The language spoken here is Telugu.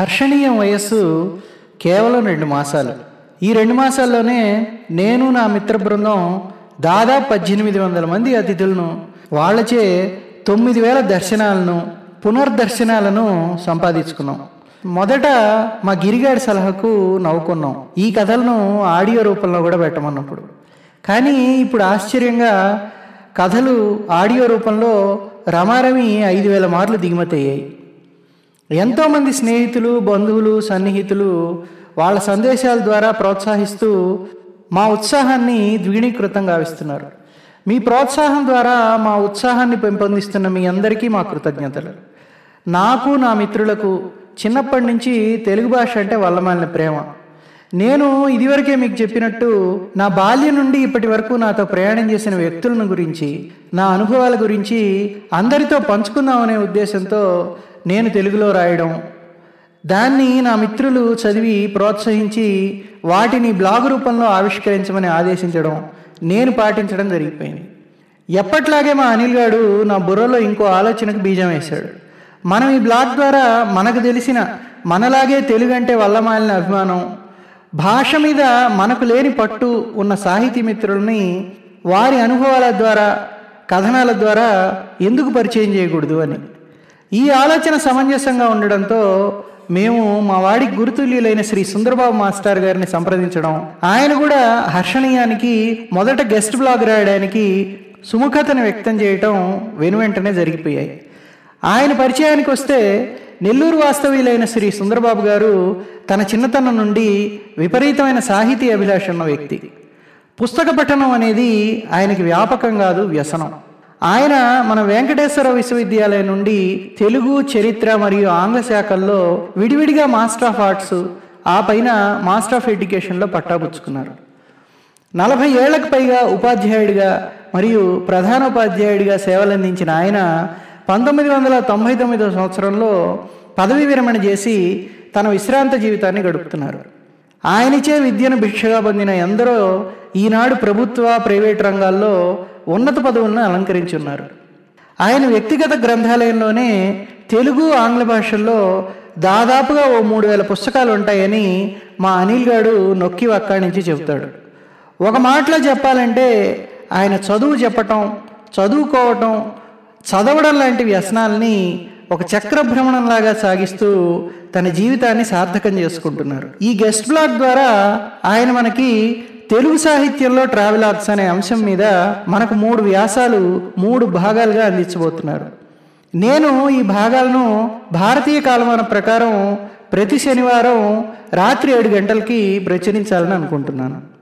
హర్షణీయం వయస్సు కేవలం రెండు మాసాలు. ఈ రెండు మాసాల్లోనే నేను నా మిత్ర బృందం దాదాపు పద్దెనిమిది వందల మంది అతిథులను వాళ్ళచే తొమ్మిది వేల దర్శనాలను పునర్దర్శనాలను సంపాదించుకున్నాం. మొదట మా గిరిగాడి సలహాకు నవ్వుకున్నాం. ఈ కథలను ఆడియో రూపంలో కూడా పెట్టమన్నప్పుడు. కానీ ఇప్పుడు ఆశ్చర్యంగా కథలు ఆడియో రూపంలో రమారమి ఐదు వేల మార్లు దిగుమతి అయ్యాయి. ఎంతోమంది స్నేహితులు బంధువులు సన్నిహితులు వాళ్ళ సందేశాల ద్వారా ప్రోత్సహిస్తూ మా ఉత్సాహాన్ని ద్విగుణీకృతం గావిస్తున్నారు. మీ ప్రోత్సాహం ద్వారా మా ఉత్సాహాన్ని పెంపొందిస్తున్న మీ అందరికీ మా కృతజ్ఞతలు. నాకు నా మిత్రులకు చిన్నప్పటి నుంచి తెలుగు భాష అంటే వల్లమాలిన ప్రేమ. నేను ఇదివరకే మీకు చెప్పినట్టు నా బాల్యం నుండి ఇప్పటి వరకు నాతో ప్రయాణం చేసిన వ్యక్తులను గురించి నా అనుభవాల గురించి అందరితో పంచుకుందామనే ఉద్దేశంతో నేను తెలుగులో రాయడం. దాన్ని నా మిత్రులు చదివి ప్రోత్సహించి వాటిని బ్లాగ్ రూపంలో ఆవిష్కరించమని ఆదేశించడం నేను పాటించడం జరిగిపోయింది. ఎప్పట్లాగే మా అనిల్ గారు నా బుర్రలో ఇంకో ఆలోచనకు బీజం వేశాడు. మనం ఈ బ్లాగ్ ద్వారా మనకు తెలిసిన మనలాగే తెలుగు అంటే వల్లమాలిన అభిమానం భాష మీద మనకు లేని పట్టు ఉన్న సాహితీ మిత్రుల్ని వారి అనుభవాల ద్వారా కథనాల ద్వారా ఎందుకు పరిచయం చేయకూడదు అని. ఈ ఆలోచన సమంజసంగా ఉండడంతో మేము మా వాడికి గురుతుల్యులైన శ్రీ సుందరబాబు మాస్టర్ గారిని సంప్రదించడం ఆయన కూడా హర్షణీయానికి మొదట గెస్ట్ బ్లాగ్ రాయడానికి సుముఖతను వ్యక్తం చేయటం వెనువెంటనే జరిగిపోయాయి. ఆయన పరిచయానికి వస్తే నెల్లూరు వాస్తవ్యులైన శ్రీ సుందరబాబు గారు తన చిన్నతనం నుండి విపరీతమైన సాహితీ అభిలాష ఉన్న వ్యక్తి. పుస్తక పఠనం అనేది ఆయనకి వ్యాపకం కాదు వ్యసనం. ఆయన మన వెంకటేశ్వర విశ్వవిద్యాలయం నుండి తెలుగు చరిత్ర మరియు ఆంగ్ల శాఖల్లో విడివిడిగా మాస్టర్ ఆఫ్ ఆర్ట్స్ ఆ పైన మాస్టర్ ఆఫ్ ఎడ్యుకేషన్లో పట్టాపుచ్చుకున్నారు. నలభై ఏళ్ళకు పైగా ఉపాధ్యాయుడిగా మరియు ప్రధానోపాధ్యాయుడిగా సేవలందించిన ఆయన పంతొమ్మిది వందల తొంభై తొమ్మిదో సంవత్సరంలో పదవి విరమణ చేసి తన విశ్రాంత జీవితాన్ని గడుపుతున్నారు. ఆయనచే విద్యను భిక్షగా పొందిన ఎందరో ఈనాడు ప్రభుత్వ ప్రైవేట్ రంగాల్లో ఉన్నత పదవులను అలంకరించి ఉన్నారు. ఆయన వ్యక్తిగత గ్రంథాలయంలోనే తెలుగు ఆంగ్ల భాషల్లో దాదాపుగా ఓ మూడు వేల పుస్తకాలు ఉంటాయని మా అనిల్ గాడు నొక్కి వక్కాణించి చెబుతాడు. ఒక మాటలో చెప్పాలంటే ఆయన చదువు చెప్పటం చదువుకోవటం చదవడం లాంటి వ్యసనాలని ఒక చక్ర భ్రమణంలాగా సాగిస్తూ తన జీవితాన్ని సార్థకం చేసుకుంటున్నారు. ఈ గెస్ట్ బ్లాగ్ ద్వారా ఆయన మనకి తెలుగు సాహిత్యంలో ట్రావెల్ ఆర్ట్స్ అనే అంశం మీద మనకు మూడు వ్యాసాలు మూడు భాగాలుగా అందించబోతున్నారు. నేను ఈ భాగాలను భారతీయ కాలమాన ప్రకారం ప్రతి శనివారం రాత్రి ఏడు గంటలకి ప్రచురించాలని అనుకుంటున్నాను.